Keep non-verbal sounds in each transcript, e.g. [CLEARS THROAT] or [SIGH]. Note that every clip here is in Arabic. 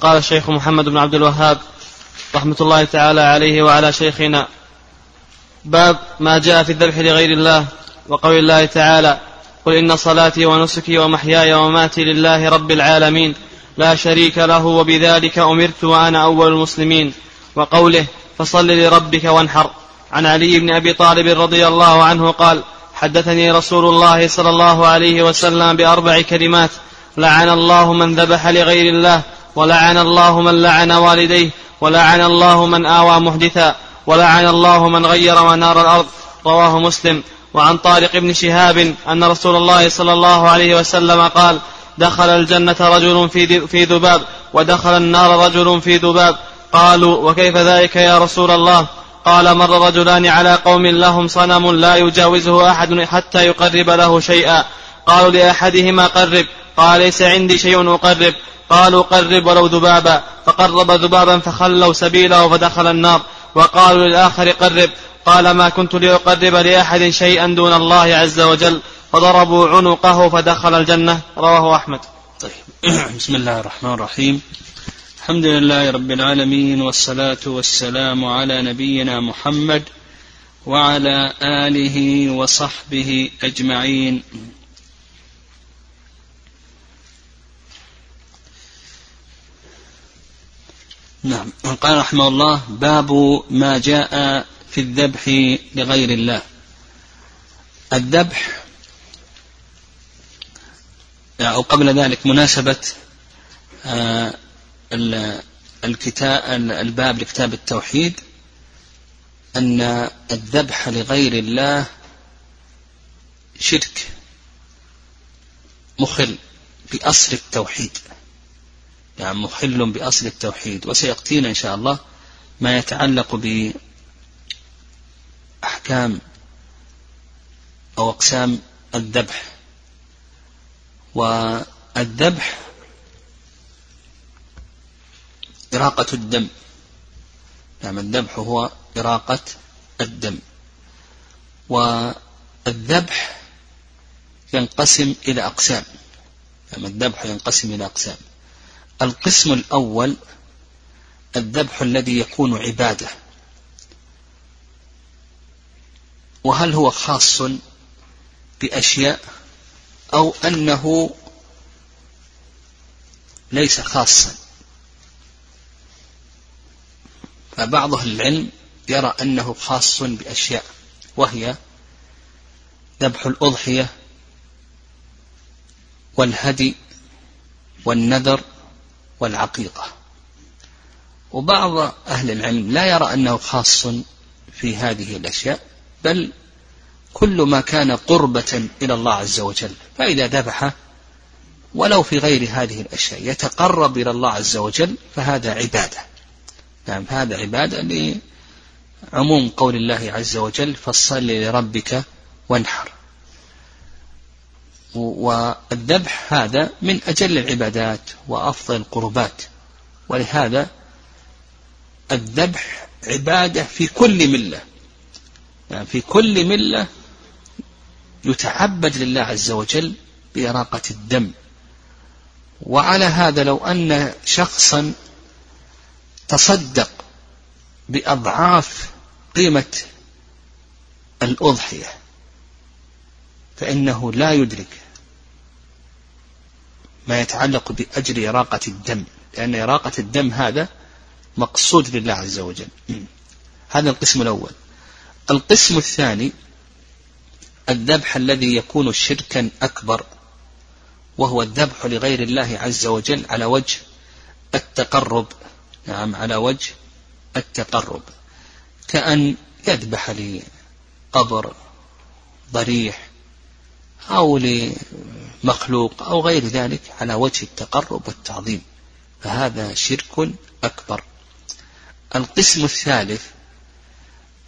قال الشيخ محمد بن عبد الوهاب رحمة الله تعالى عليه وعلى شيخنا. باب ما جاء في الذبح لغير الله وقول الله تعالى قل إن صلاتي ونسكي ومحياي ومماتي لله رب العالمين لا شريك له وبذلك أمرت وأنا أول المسلمين وقوله فصل لربك وانحر عن علي بن أبي طالب رضي الله عنه قال حدثني رسول الله صلى الله عليه وسلم بأربع كلمات لعن الله من ذبح لغير الله ولعن الله من لعن والديه ولعن الله من آوى محدثا ولعن الله من غير منار الأرض. رواه مسلم. وعن طارق بن شهاب أن رسول الله صلى الله عليه وسلم قال دخل الجنة رجل في, في ذباب ودخل النار رجل في ذباب. قالوا وكيف ذلك يا رسول الله؟ قال مر رجلان على قوم لهم صنم لا يجاوزه أحد حتى يقرب له شيئا. قالوا لأحدهما قرب. قال ليس عندي شيء أقرب. قالوا قرب ولو ذبابا. فقرب ذبابا فخلوا سبيله فدخل النار. وقالوا للآخر قرب. قال ما كنت لأقرب لأحد شيئا دون الله عز وجل. فضربوا عنقه فدخل الجنة. رواه أحمد. طيب. [CLEARS THROAT] بسم الله الرحمن الرحيم. الحمد لله رب العالمين والصلاة والسلام على نبينا محمد وعلى آله وصحبه أجمعين. نعم. قال رحمه الله باب ما جاء في الذبح لغير الله. الذبح أو قبل ذلك مناسبة آه، الكتاب الباب لكتاب التوحيد أن الذبح لغير الله شرك مخل بأصل التوحيد. يعني مخل بأصل التوحيد وسيأتينا إن شاء الله ما يتعلق بأحكام أو أقسام الذبح. والذبح إراقة الدم. نعم الذبح هو إراقة الدم. والذبح ينقسم إلى أقسام. نعم الذبح ينقسم إلى أقسام. القسم الأول الذبح الذي يكون عبادة. وهل هو خاص بأشياء أو أنه ليس خاصا؟ فبعض أهل العلم يرى أنه خاص بأشياء وهي ذبح الأضحية والهدي والنذر والعقيقة. وبعض أهل العلم لا يرى أنه خاص في هذه الأشياء بل كل ما كان قربة إلى الله عز وجل فإذا ذبح ولو في غير هذه الأشياء يتقرب إلى الله عز وجل فهذا عبادة. نعم هذا عبادة لعموم قول الله عز وجل فصل لربك وانحر. والذبح هذا من أجل العبادات وأفضل القربات. ولهذا الذبح عبادة في كل ملة. يعني في كل ملة يتعبد لله عز وجل بإراقة الدم. وعلى هذا لو أن شخصا تصدق بأضعاف قيمة الأضحية فإنه لا يدرك ما يتعلق بأجر إراقة الدم لأن إراقة الدم هذا مقصود لله عز وجل. هذا القسم الأول. القسم الثاني الذبح الذي يكون شركا أكبر وهو الذبح لغير الله عز وجل على وجه التقرب. نعم على وجه التقرب. كأن يذبح لقبر ضريح أو لمخلوق أو غير ذلك على وجه التقرب والتعظيم. فهذا شرك أكبر. القسم الثالث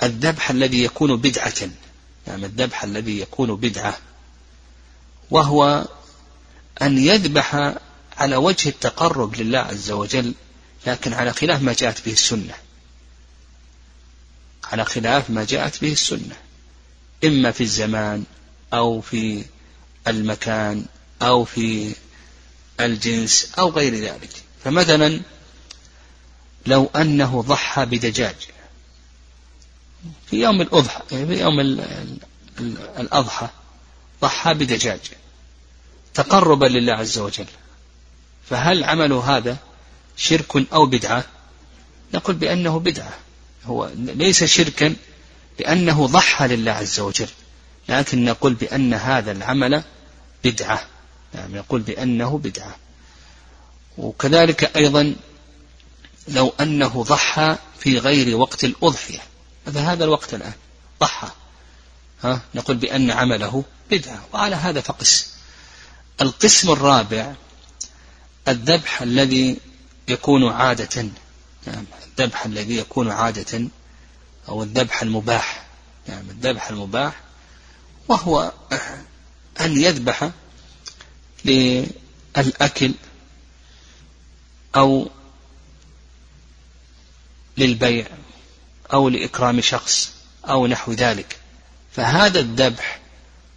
الذبح الذي يكون بدعة. يعني الذبح الذي يكون بدعة وهو أن يذبح على وجه التقرب لله عز وجل لكن على خلاف ما جاءت به السنة. على خلاف ما جاءت به السنة. إما في الزمان أو في المكان أو في الجنس أو غير ذلك. فمثلا لو أنه ضحى بدجاج في يوم الأضحى في يوم الأضحى ضحى بدجاج تقربا لله عز وجل. فهل عمله هذا شرك أو بدعة؟ نقول بأنه بدعة. هو ليس شركا لأنه ضحى لله عز وجل. لكن نقول بأن هذا العمل بدعة. نعم يقول بأنه بدعة. وكذلك أيضا لو أنه ضحى في غير وقت الأضحية. هذا هذا الوقت الآن. ضحى. ها؟ نقول بأن عمله بدعة. وعلى هذا فقس. القسم الرابع الذبح الذي يكون عادة. نعم. الذبح الذي يكون عادة أو الذبح المباح. نعم. الذبح المباح وهو أن يذبح للأكل أو للبيع أو لإكرام شخص أو نحو ذلك؟ فهذا الذبح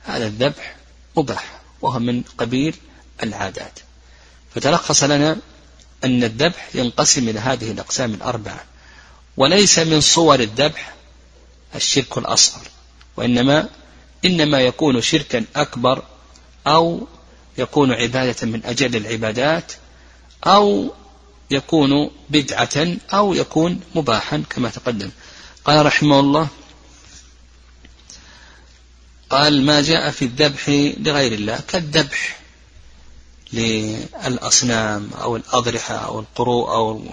هذا الذبح مباح وهو من قبيل العادات. فتلخص لنا أن الذبح ينقسم إلى هذه الأقسام الأربعة وليس من صور الذبح الشرك الأصغر وإنما إنما يكون شركا أكبر أو يكون عبادة من أجل العبادات أو يكون بدعة أو يكون مباحا كما تقدم. قال رحمه الله قال ما جاء في الذبح لغير الله كالذبح للأصنام أو الأضرحة أو القروء أو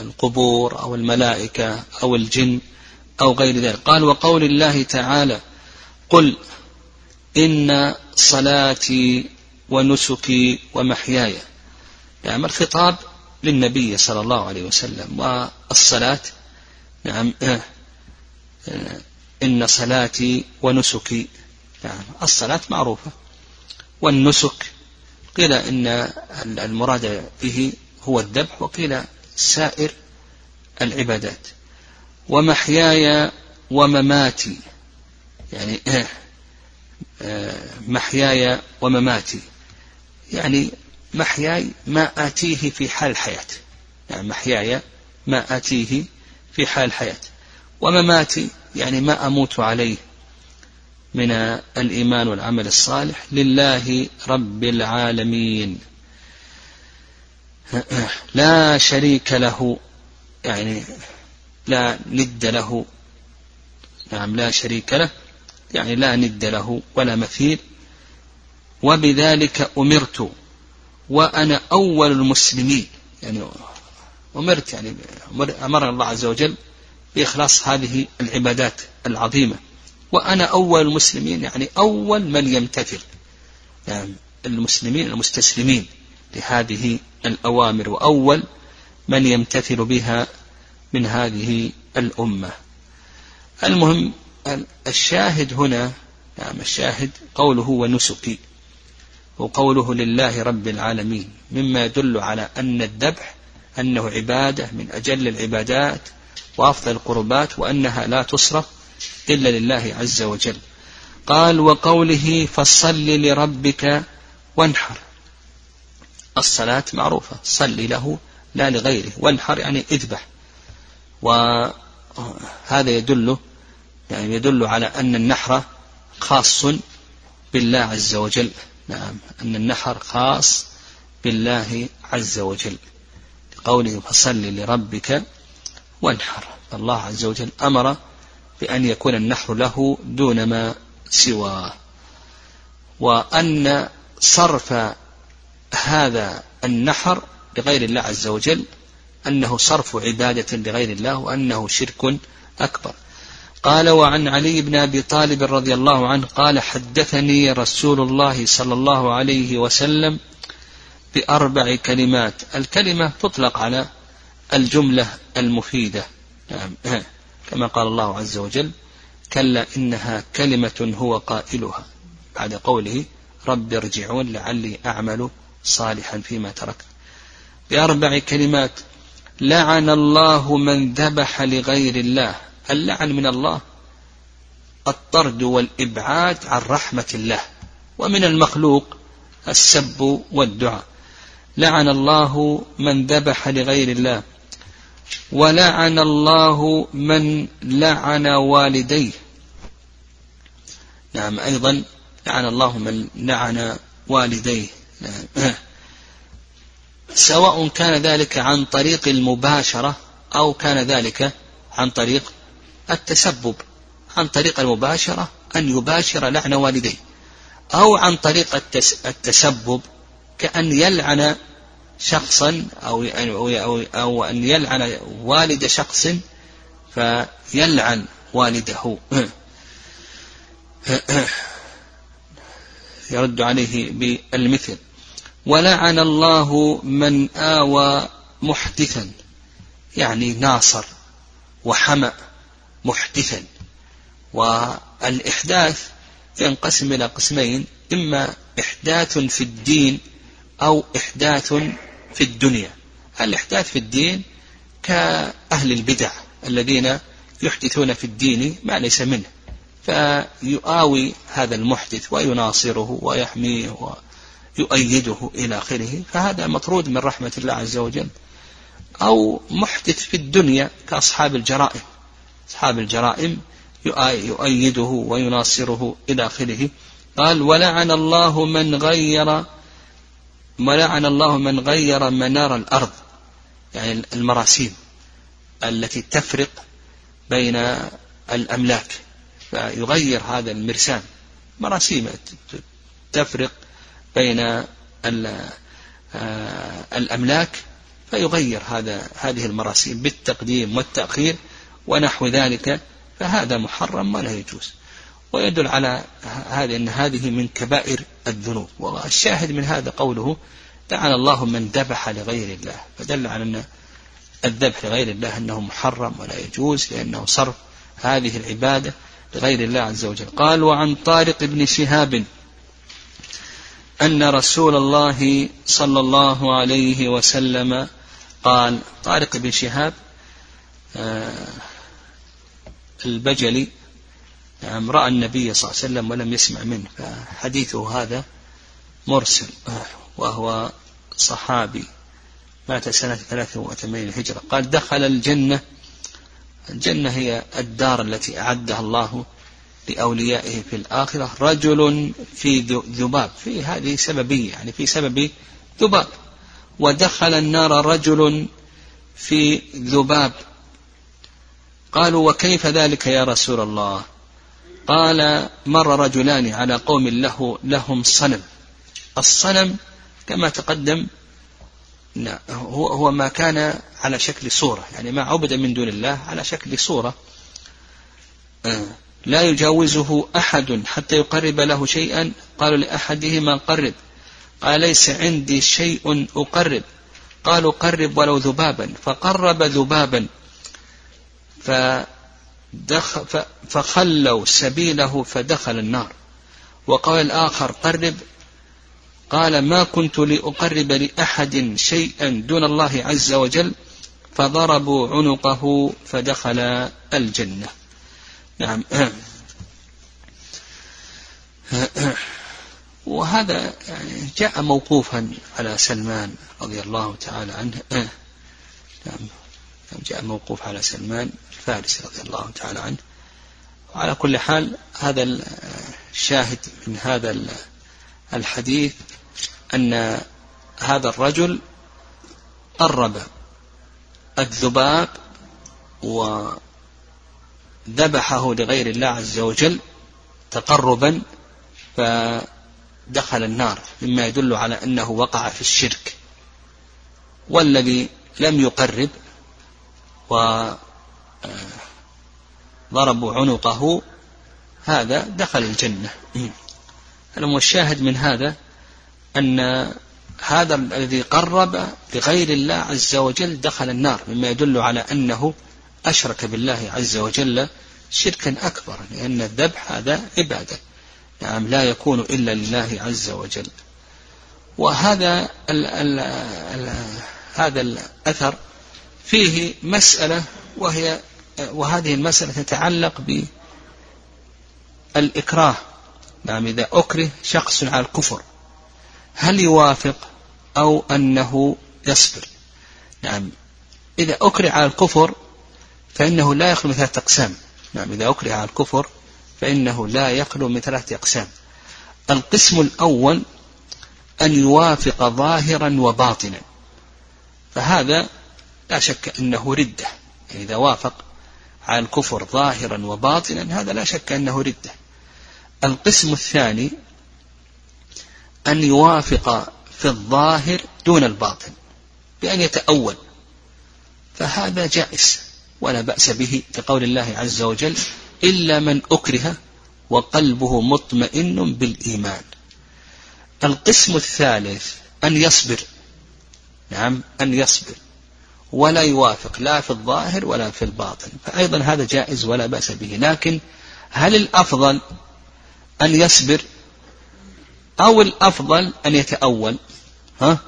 القبور أو الملائكة أو الجن أو غير ذلك. قال وقول الله تعالى قل إن صلاتي ونسكي ومحياي. نعم الخطاب للنبي صلى الله عليه وسلم والصلاة نعم آه، إن صلاتي ونسكي. نعم الصلاة معروفة. والنسك قيل إن المراد به هو الذبح وقيل سائر العبادات. ومحياي ومماتي. يعني آه، محياي ومماتي. يعني محياي ما آتيه في حال الحياة. يعني محياي ما آتيه في حال الحياة. ومماتي يعني ما أموت عليه من الإيمان والعمل الصالح لله رب العالمين. لا شريك له يعني لا ند له. نعم لا شريك له. يعني لا ند له ولا مثيل. وبذلك أمرت وأنا أول المسلمين. يعني أمرت يعني أمر الله عز وجل بإخلاص هذه العبادات العظيمة. وأنا أول المسلمين يعني أول من يمتثل. يعني المسلمين المستسلمين لهذه الأوامر وأول من يمتثل بها من هذه الأمة. المهم الشاهد هنا نعم الشاهد قوله ونسكي وقوله لله رب العالمين مما يدل على أن الذبح أنه عبادة من أجل العبادات وأفضل القربات وأنها لا تصرف إلا لله عز وجل. قال وقوله فصل لربك وانحر الصلاة معروفة صل له لا لغيره وانحر يعني اذبح. وهذا يدل يعني يدل على أن النحر خاص بالله عز وجل. نعم. أن النحر خاص بالله عز وجل. قوله فصل لربك وانحر. الله عز وجل أمر بأن يكون النحر له دون ما سواه وأن صرف هذا النحر لغير الله عز وجل أنه صرف عبادة لغير الله وأنه شرك أكبر. قال وعن علي بن أبي طالب رضي الله عنه قال حدثني رسول الله صلى الله عليه وسلم بأربع كلمات. الكلمة تطلق على الجملة المفيدة. نعم. [LAUGHS] كما قال الله عز وجل كلا إنها كلمة هو قائلها. بعد قوله رب ارجعون لعلي أعمل صالحا فيما تركت. بأربع كلمات لعن الله من ذبح لغير الله. اللعن من الله الطرد والإبعاد عن رحمة الله ومن المخلوق السب والدعاء لعن الله من ذبح لغير الله ولعن الله من لعن والديه نعم أيضا لعن الله من لعن والديه نعم. [CLEARS THROAT] سواء كان ذلك عن طريق المباشرة أو كان ذلك عن طريق التسبب عن طريق المباشرة أن يباشر لعن والديه أو عن طريق التسبب كأن يلعن شخصا أو أو أو, أو أن يلعن والد شخص فيلعن والده. [COUGHS] يرد عليه بالمثل. ولعن الله من آوى محدثا يعني ناصر وحمأ. محدثا. والإحداث ينقسم إلى قسمين إما إحداث في الدين أو إحداث في الدنيا. الإحداث في الدين كأهل البدع الذين يحدثون في الدين ما ليس منه فيؤاوي هذا المحدث ويناصره ويحميه ويؤيده إلى آخره. فهذا مطرود من رحمة الله عز وجل. أو محدث في الدنيا كأصحاب الجرائم. أصحاب الجرائم يؤيده ويناصره إلى آخره. قال ولعن الله من غير ولعن الله من غير منار الأرض. يعني المراسيم التي تفرق بين الأملاك فيغير هذا المرسام. مراسيم تفرق بين آه، الأملاك فيغير هذا هذه المراسيم بالتقديم والتأخير. ونحو ذلك فهذا محرم ولا يجوز. ويدل على هذه أن هذه من كبائر الذنوب. والشاهد من هذا قوله لعن الله من ذبح لغير الله فدل على أن الذبح لغير الله أنه محرم ولا يجوز لأنه صرف هذه العبادة لغير الله عز وجل. قال وعن طارق بن شهاب أن رسول الله صلى الله عليه وسلم قال طارق بن شهاب آه، البجلي نعم رأى النبي صلى الله عليه وسلم ولم يسمع منه فحديثه هذا مرسل وهو صحابي مات سنة 83 هجرة قال دخل الجنة الجنة هي الدار التي أعدها الله لأوليائه في الآخرة رجل في ذباب في هذه سببية يعني في سبب ذباب. ودخل النار رجل في ذباب قالوا وكيف ذلك يا رسول الله؟ قال مر رجلان على قوم له لهم صنم. الصنم كما تقدم هو هو ما كان على شكل صورة يعني ما عبد من دون الله على شكل صورة. آه. لا يجاوزه أحد حتى يقرب له شيئا. قالوا لأحدهما قرب. قال ليس عندي شيء أقرب. قالوا قرب ولو ذبابا. فقرب ذبابا. فخلوا سبيله فدخل النار. وقال الآخر قرب. قال ما كنت لأقرب لأحد شيئا دون الله عز وجل؟ فضربوا عنقه فدخل الجنة. نعم. وهذا يعني جاء موقوفا على سلمان رضي الله تعالى عنه. نعم. جاء موقوف على سلمان الفارسي رضي الله تعالى عنه. وعلى كل حال هذا الشاهد من هذا الحديث أن هذا الرجل قرب الذباب وذبحه لغير الله عز وجل تقربا فدخل النار مما يدل على أنه وقع في الشرك. والذي لم يقرب وضربوا عنقه هذا دخل الجنة. الشاهد من هذا أن هذا الذي قرب لغير الله عز وجل دخل النار مما يدل على أنه أشرك بالله عز وجل شركا أكبر لأن الذبح هذا عبادة نعم لا يكون إلا لله عز وجل. وهذا ال ال ال هذا الأثر فيه مسألة وهي وهذه المسألة تتعلق بالإكراه. نعم إذا أكره شخص على الكفر هل يوافق أو أنه يصبر؟ نعم إذا أكره على الكفر فإنه لا يخلو من ثلاثة أقسام. نعم إذا أكره على الكفر فإنه لا يخلو من ثلاثة أقسام. القسم الأول أن يوافق ظاهرا وباطنا. فهذا لا شك أنه ردة. يعني إذا وافق على الكفر ظاهرا وباطنا هذا لا شك أنه ردة. القسم الثاني أن يوافق في الظاهر دون الباطن بأن يتأول. فهذا جائز ولا بأس به كقول الله عز وجل إلا من أكره وقلبه مطمئن بالإيمان. القسم الثالث أن يصبر. نعم أن يصبر. ولا يوافق لا في الظاهر ولا في الباطن. فأيضا هذا جائز ولا بأس به. لكن هل الأفضل أن يصبر أو الأفضل أن يتأول؟ ها؟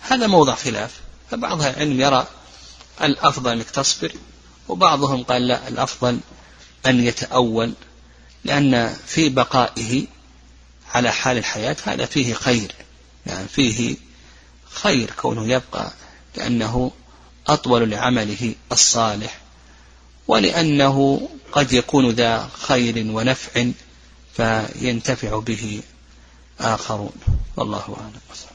هذا موضع خلاف. فبعض العلم يرى الأفضل أنك تصبر وبعضهم قال لا الأفضل أن يتأول لأن في بقائه على حال الحياة هذا فيه خير. يعني فيه خير كونه يبقى لأنه أطول لعمله الصالح ولأنه قد يكون ذا خير ونفع فينتفع به آخرون. والله أعلم.